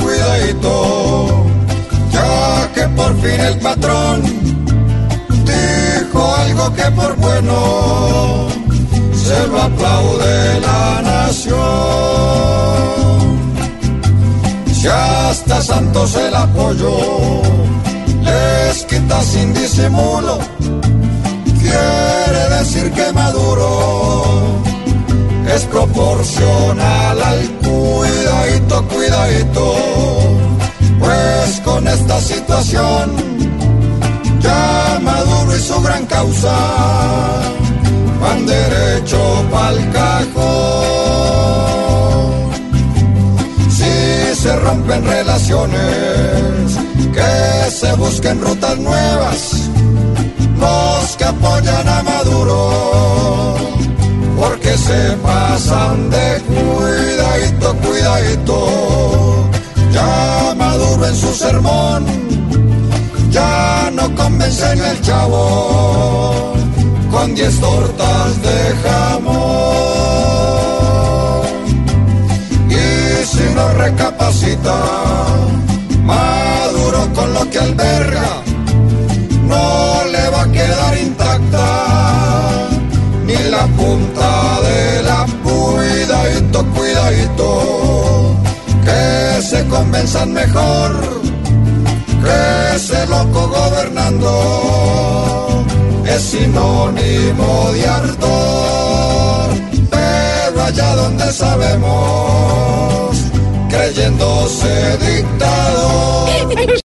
Cuidadito. Ya que por fin el patrón dijo algo que por bueno se lo aplaude la nación. Si hasta Santos el apoyo les quita sin disimulo, proporcional al cuidadito, cuidadito, pues con esta situación ya Maduro y su gran causa van derecho pa'l cajón. Si se rompen relaciones, que se busquen rutas nuevas, los que apoyan a Maduro se pasan de cuidadito, cuidadito. Ya Maduro en su sermón, ya no convence ni el chavo con diez tortas de jamón. Se convenzan mejor que ese loco gobernando es sinónimo de ardor, pero allá donde sabemos, creyéndose dictador.